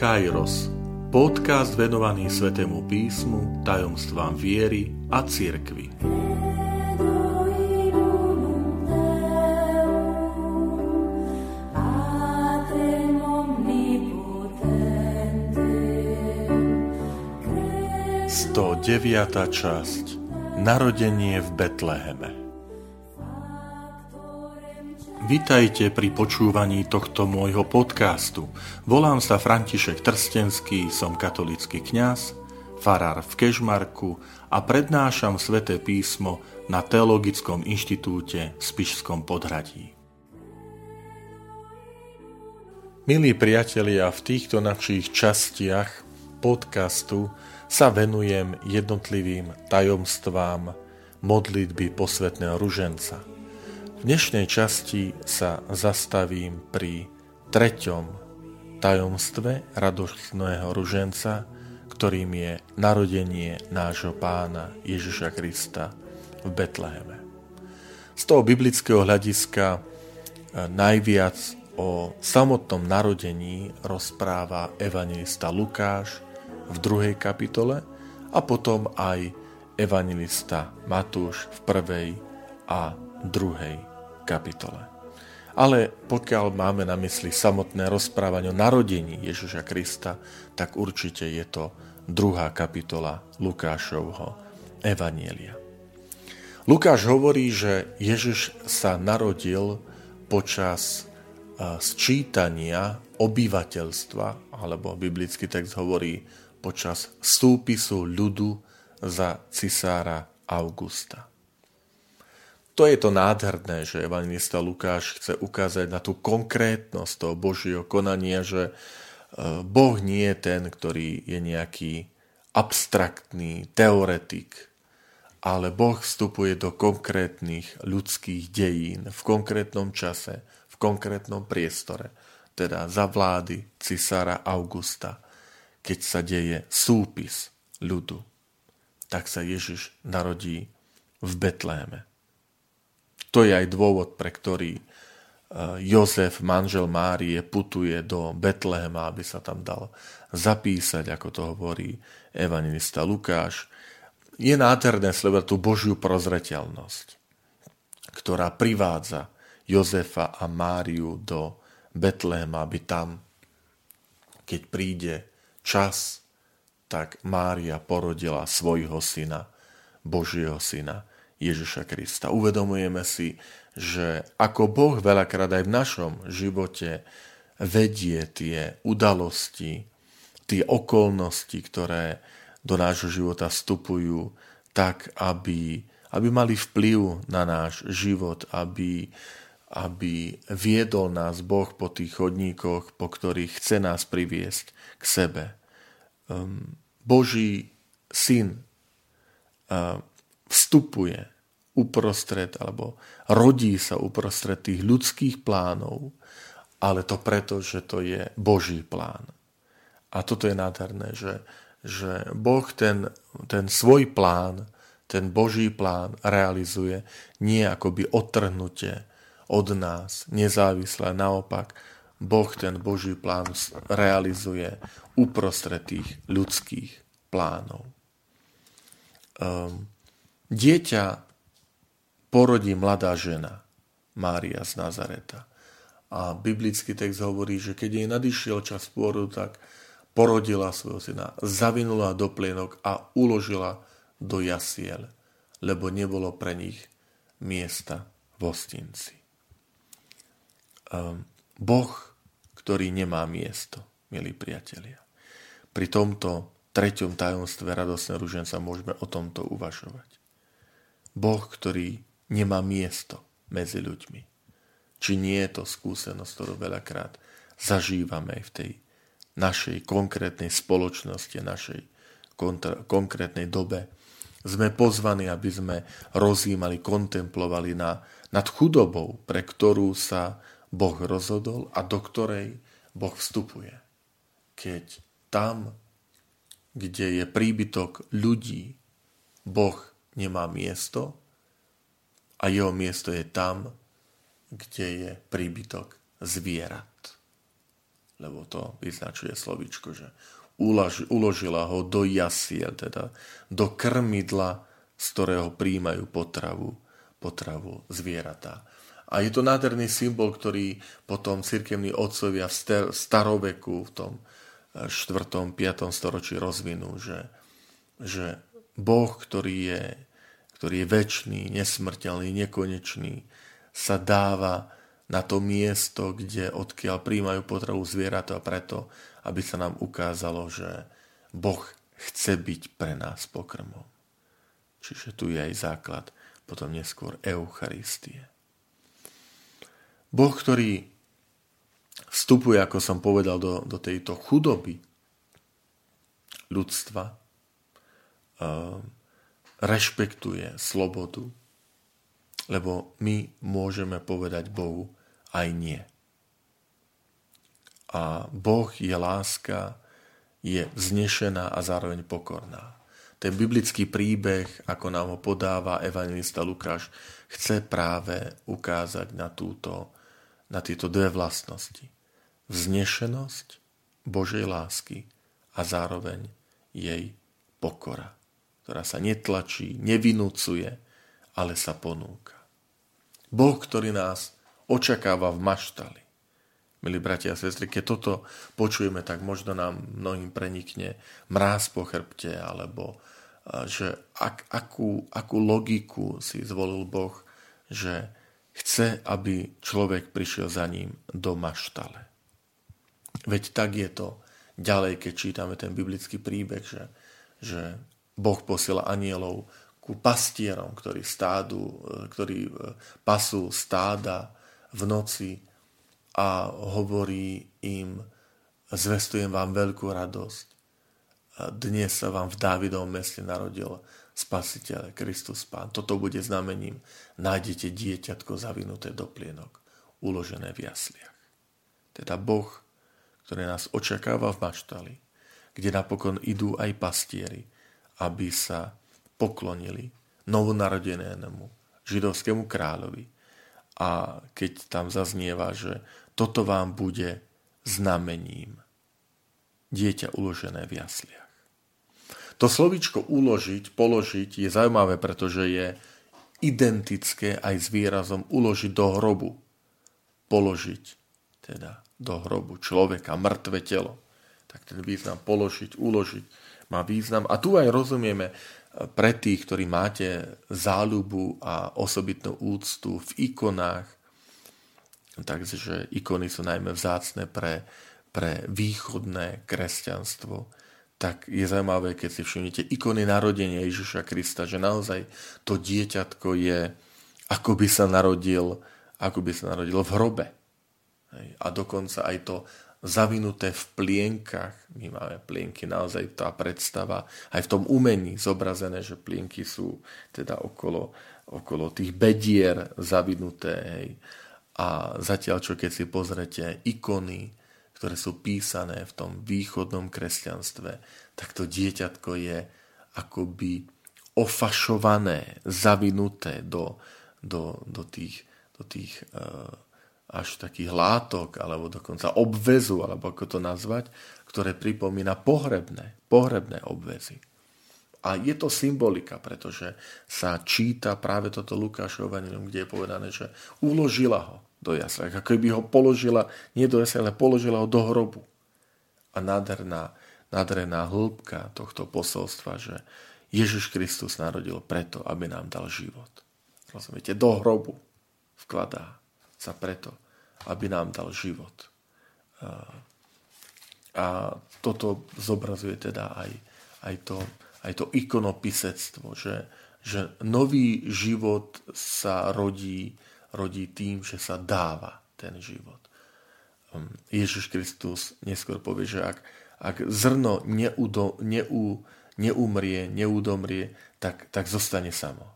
Kairos, podcast venovaný Svetému písmu, tajomstvám viery a cirkvi. Sto deviata časť. Narodenie v Betleheme Vitajte pri počúvaní tohto môjho podcastu. Volám sa František Trstenský, som katolický kňaz, farár v Kežmarku a prednášam sväté písmo na Teologickom inštitúte v Spišskom podhradí. Milí priatelia, v týchto našich častiach podcastu sa venujem jednotlivým tajomstvám modlitby posvetného ruženca – v dnešnej časti sa zastavím pri treťom tajomstve radostného ruženca, ktorým je narodenie nášho pána Ježiša Krista v Betleheme. Z toho biblického hľadiska e, najviac o samotnom narodení rozpráva evangelista Lukáš v druhej kapitole a potom aj evangelista Matúš v prvej a druhej kapitole. Ale pokiaľ máme na mysli samotné rozprávanie o narodení Ježiša Krista, tak určite je to druhá kapitola Lukášovho Evanielia. Lukáš hovorí, že Ježiš sa narodil počas e, sčítania obyvateľstva, alebo biblický text hovorí počas súpisu ľudu za cisára Augusta to je to nádherné, že evangelista Lukáš chce ukázať na tú konkrétnosť toho Božieho konania, že e, Boh nie je ten, ktorý je nejaký abstraktný teoretik, ale Boh vstupuje do konkrétnych ľudských dejín v konkrétnom čase, v konkrétnom priestore, teda za vlády cisára Augusta, keď sa deje súpis ľudu. Tak sa Ježiš narodí v Betléme. To je aj dôvod, pre ktorý e, Jozef, manžel Márie, putuje do Betlehema, aby sa tam dal zapísať, ako to hovorí evangelista Lukáš. Je nádherné sledovať tú Božiu prozreteľnosť, ktorá privádza Jozefa a Máriu do Betlehema, aby tam, keď príde čas, tak Mária porodila svojho syna, Božieho syna, Ježiša Krista. Uvedomujeme si, že ako Boh veľakrát aj v našom živote vedie tie udalosti, tie okolnosti, ktoré do nášho života vstupujú, tak, aby, aby mali vplyv na náš život, aby, aby viedol nás Boh po tých chodníkoch, po ktorých chce nás priviesť k sebe. Um, Boží syn uh, vstupuje uprostred, alebo rodí sa uprostred tých ľudských plánov, ale to preto, že to je Boží plán. A toto je nádherné, že, že Boh ten, ten svoj plán, ten Boží plán realizuje nie akoby odtrhnutie od nás, nezávisle, naopak, Boh ten Boží plán realizuje uprostred tých ľudských plánov. Um, Dieťa porodí mladá žena, Mária z Nazareta. A biblický text hovorí, že keď jej nadišiel čas pôrodu, tak porodila svojho syna, zavinula do plienok a uložila do jasiel, lebo nebolo pre nich miesta v hostinci. Ehm, boh, ktorý nemá miesto, milí priatelia. Pri tomto treťom tajomstve radosného ruženca môžeme o tomto uvažovať. Boh, ktorý nemá miesto medzi ľuďmi. Či nie je to skúsenosť, ktorú veľakrát zažívame v tej našej konkrétnej spoločnosti, našej kontra- konkrétnej dobe. Sme pozvaní, aby sme rozjímali, kontemplovali na, nad chudobou, pre ktorú sa Boh rozhodol a do ktorej Boh vstupuje. Keď tam, kde je príbytok ľudí, Boh nemá miesto a jeho miesto je tam, kde je príbytok zvierat. lebo to vyznačuje slovičko, že uložila ho do jasiel, teda do krmidla, z ktorého príjmajú potravu, potravu zvieratá. A je to nádherný symbol, ktorý potom cirkevní otcovia v staroveku, v tom 4. Eh, 5. storočí rozvinú, že, že Boh, ktorý je, ktorý je väčší, nesmrteľný, nekonečný, sa dáva na to miesto, kde odkiaľ príjmajú potravu zvieratá preto, aby sa nám ukázalo, že Boh chce byť pre nás pokrmom. Čiže tu je aj základ potom neskôr Eucharistie. Boh, ktorý vstupuje, ako som povedal, do, do tejto chudoby ľudstva, rešpektuje slobodu, lebo my môžeme povedať Bohu, aj nie. A Boh je láska, je vznešená a zároveň pokorná. Ten biblický príbeh, ako nám ho podáva evangelista Lukáš, chce práve ukázať na, túto, na tieto dve vlastnosti. Vznešenosť Božej lásky a zároveň jej pokora, ktorá sa netlačí, nevinúcuje, ale sa ponúka. Boh, ktorý nás očakáva v maštali. Milí bratia a sestry, keď toto počujeme, tak možno nám mnohým prenikne mráz po chrbte, alebo že ak, akú, akú logiku si zvolil Boh, že chce, aby človek prišiel za ním do maštale. Veď tak je to ďalej, keď čítame ten biblický príbeh, že, že Boh posiela anielov ku pastierom, ktorí, stádu, ktorí e, pasú stáda v noci a hovorí im, zvestujem vám veľkú radosť. Dnes sa vám v Dávidovom meste narodil Spasiteľ, Kristus Pán. Toto bude znamením. Nájdete dieťatko zavinuté do plienok, uložené v jasliach. Teda Boh, ktorý nás očakáva v maštali, kde napokon idú aj pastieri, aby sa poklonili novonarodenému židovskému kráľovi, a keď tam zaznieva, že toto vám bude znamením. Dieťa uložené v jasliach. To slovičko uložiť, položiť je zaujímavé, pretože je identické aj s výrazom uložiť do hrobu. Položiť teda do hrobu človeka, mŕtve telo. Tak ten význam položiť, uložiť má význam. A tu aj rozumieme pre tých, ktorí máte záľubu a osobitnú úctu v ikonách, takže ikony sú najmä vzácne pre, pre východné kresťanstvo, tak je zaujímavé, keď si všimnete ikony narodenia Ježiša Krista, že naozaj to dieťatko je, ako by sa narodil, ako by sa narodil v hrobe. A dokonca aj to zavinuté v plienkach. My máme plienky, naozaj tá predstava, aj v tom umení zobrazené, že plienky sú teda okolo, okolo tých bedier zavinuté. Hej. A zatiaľ, čo keď si pozrete ikony, ktoré sú písané v tom východnom kresťanstve, tak to dieťatko je akoby ofašované, zavinuté do, do, do tých, do tých uh, až takých látok, alebo dokonca obvezu, alebo ako to nazvať, ktoré pripomína pohrebné, pohrebné obvezy. A je to symbolika, pretože sa číta práve toto Lukášov kde je povedané, že uložila ho do jasle. Ako by ho položila, nie do jasle, ale položila ho do hrobu. A nádherná, nádherná hĺbka tohto posolstva, že Ježiš Kristus narodil preto, aby nám dal život. Rozumiete? Do hrobu vkladá sa preto, aby nám dal život. A toto zobrazuje teda aj, aj, to, aj to ikonopisectvo, že, že nový život sa rodí, rodí tým, že sa dáva ten život. Um, Ježiš Kristus neskôr povie, že ak, ak zrno neudo, neu, neumrie, neudomrie, tak, tak zostane samo.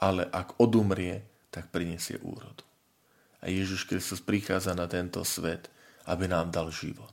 Ale ak odumrie, tak prinesie úrodu. A Ježiš Kristus prichádza na tento svet, aby nám dal život.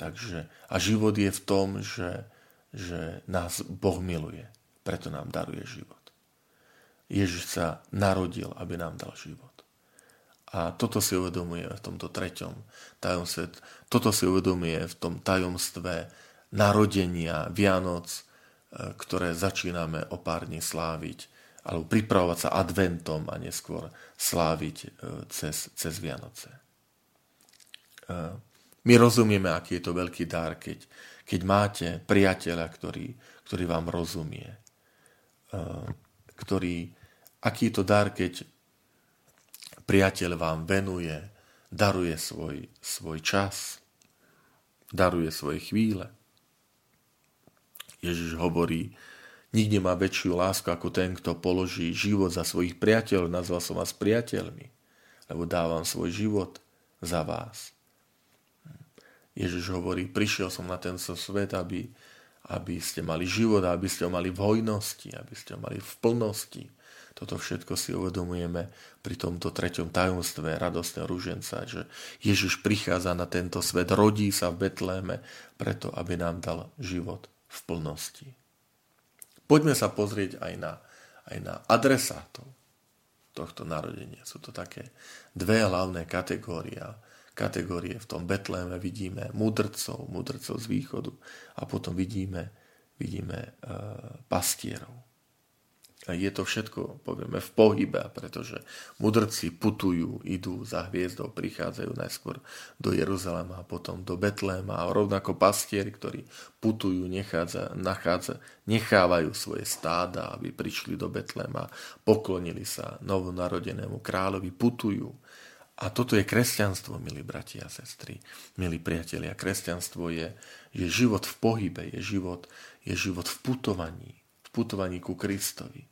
Takže, a život je v tom, že, že nás Boh miluje. Preto nám daruje život. Ježiš sa narodil, aby nám dal život. A toto si uvedomuje v tomto treťom tajomstve. Toto si uvedomuje v tom tajomstve narodenia Vianoc, e, ktoré začíname o pár dní sláviť, alebo pripravovať sa adventom a neskôr sláviť e, cez, cez Vianoce. E, my rozumieme, aký je to veľký dar, keď, keď máte priateľa, ktorý, ktorý vám rozumie. Ktorý, aký je to dar, keď priateľ vám venuje, daruje svoj, svoj čas, daruje svoje chvíle. Ježiš hovorí, nikde má väčšiu lásku ako ten, kto položí život za svojich priateľov. Nazval som vás priateľmi, lebo dávam svoj život za vás. Ježiš hovorí, prišiel som na tento svet, aby, aby ste mali život, aby ste ho mali v hojnosti, aby ste ho mali v plnosti. Toto všetko si uvedomujeme pri tomto treťom tajomstve radostného rúženca, že Ježiš prichádza na tento svet, rodí sa v Betléme preto, aby nám dal život v plnosti. Poďme sa pozrieť aj na, aj na adresátov tohto narodenia. Sú to také dve hlavné kategórie. Kategórie v tom Betléme vidíme mudrcov, mudrcov z východu a potom vidíme, vidíme e, pastierov je to všetko, povieme, v pohybe, pretože mudrci putujú, idú za hviezdou, prichádzajú najskôr do Jeruzalema a potom do Betléma a rovnako pastieri, ktorí putujú, nechádza, nachádza, nechávajú svoje stáda, aby prišli do Betléma, poklonili sa novonarodenému kráľovi, putujú. A toto je kresťanstvo, milí bratia a sestry, milí priatelia. Kresťanstvo je, je život v pohybe, je život, je život v putovaní, v putovaní ku Kristovi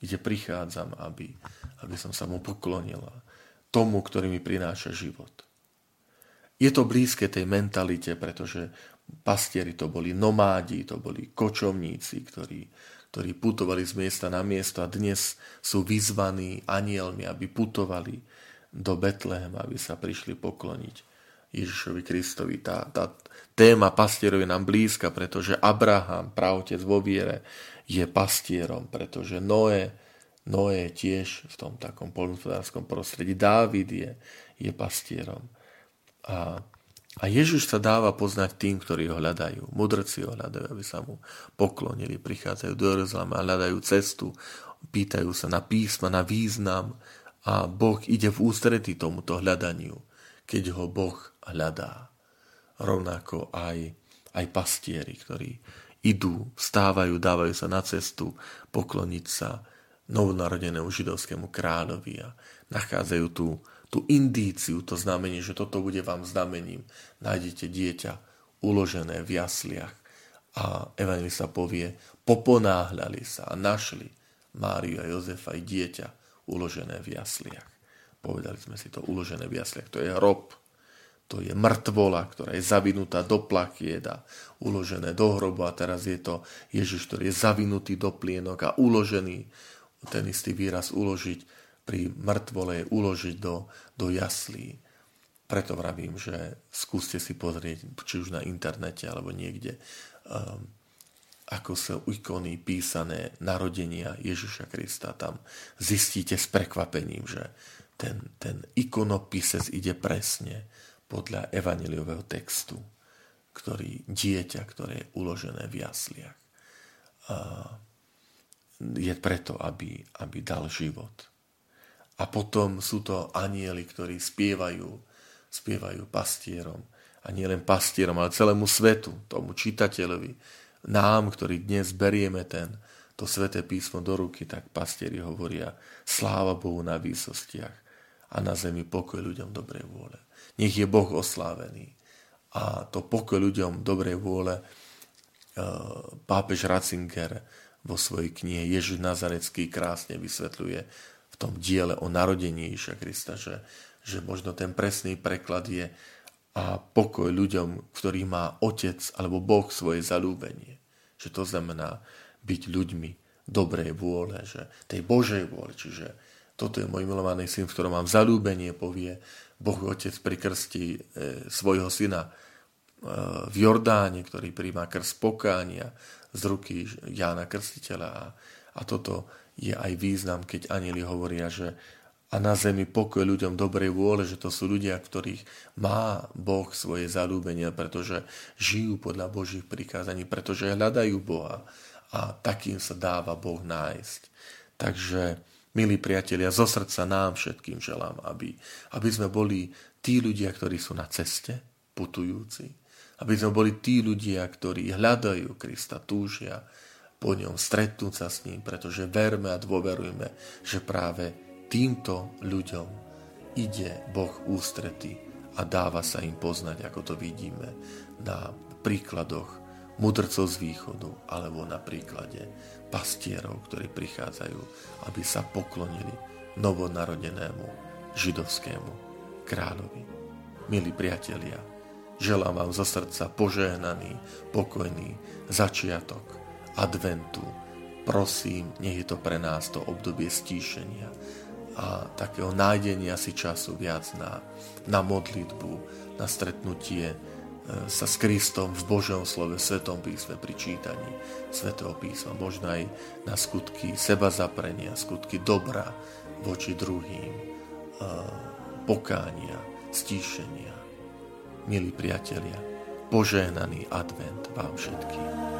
kde prichádzam, aby, aby som sa mu poklonila. Tomu, ktorý mi prináša život. Je to blízke tej mentalite, pretože pastieri to boli nomádi, to boli kočovníci, ktorí, ktorí putovali z miesta na miesto a dnes sú vyzvaní anielmi, aby putovali do Betlehema, aby sa prišli pokloniť Ježišovi Kristovi. Tá, tá téma pastierov je nám blízka, pretože Abraham, pravotec vo viere, je pastierom, pretože Noé, Noé tiež v tom takom polnospodárskom prostredí, Dávid je, je pastierom. A, a Ježiš sa dáva poznať tým, ktorí ho hľadajú. Mudrci ho hľadajú, aby sa mu poklonili, prichádzajú do Jeruzalema, hľadajú cestu, pýtajú sa na písma, na význam a Boh ide v ústretí tomuto hľadaniu, keď ho Boh hľadá. Rovnako aj, aj pastieri, ktorí, idú, vstávajú, dávajú sa na cestu pokloniť sa novonarodenému židovskému kráľovi a nachádzajú tú, tú indíciu, to znamenie, že toto bude vám znamením. Nájdete dieťa uložené v jasliach a evangelista povie, poponáhľali sa a našli Máriu a Jozefa i dieťa uložené v jasliach. Povedali sme si to, uložené v jasliach, to je hrob to je mŕtvola, ktorá je zavinutá do plakiet a uložené do hrobu a teraz je to Ježiš, ktorý je zavinutý do plienok a uložený, ten istý výraz uložiť pri mŕtvole je uložiť do, do jaslí. Preto vravím, že skúste si pozrieť, či už na internete alebo niekde, um, ako sa ikony písané narodenia Ježiša Krista. Tam zistíte s prekvapením, že ten, ten ikonopisec ide presne podľa evaneliového textu, ktorý dieťa, ktoré je uložené v jasliach, je preto, aby, aby dal život. A potom sú to anieli, ktorí spievajú, spievajú pastierom. A nie len pastierom, ale celému svetu, tomu čitateľovi, nám, ktorí dnes berieme ten, to sveté písmo do ruky, tak pastieri hovoria sláva Bohu na výsostiach a na zemi pokoj ľuďom dobrej vôle. Nech je Boh oslávený. A to pokoj ľuďom dobrej vôle e, pápež Ratzinger vo svojej knihe Ježiš Nazarecký krásne vysvetľuje v tom diele o narodení Ježiša Krista, že, že možno ten presný preklad je a pokoj ľuďom, ktorý má otec alebo Boh svoje zalúbenie. Že to znamená byť ľuďmi dobrej vôle, že tej Božej vôle, čiže toto je môj milovaný syn, v ktorom mám zalúbenie, povie Boh Otec pri krsti e, svojho syna e, v Jordáne, ktorý príjma krst pokánia z ruky Jána Krstiteľa. A, a toto je aj význam, keď anieli hovoria, že a na zemi pokoj ľuďom dobrej vôle, že to sú ľudia, ktorých má Boh svoje zalúbenie, pretože žijú podľa Božích prikázaní, pretože hľadajú Boha a takým sa dáva Boh nájsť. Takže, milí priatelia, zo srdca nám všetkým želám, aby, aby sme boli tí ľudia, ktorí sú na ceste, putujúci, aby sme boli tí ľudia, ktorí hľadajú Krista, túžia po ňom, stretnúť sa s ním, pretože verme a dôverujme, že práve týmto ľuďom ide Boh ústrety a dáva sa im poznať, ako to vidíme na príkladoch mudrcov z východu alebo na príklade pastierov, ktorí prichádzajú, aby sa poklonili novonarodenému židovskému kráľovi. Milí priatelia, želám vám zo srdca požehnaný, pokojný začiatok adventu. Prosím, nech je to pre nás to obdobie stíšenia, a takého nájdenia si času viac na, na modlitbu, na stretnutie sa s Kristom v Božom slove, v Svetom písme, pri čítaní Svetého písma, možno aj na skutky seba zaprenia, skutky dobra voči druhým, e, pokánia, stíšenia. Milí priatelia, požehnaný advent vám všetkým.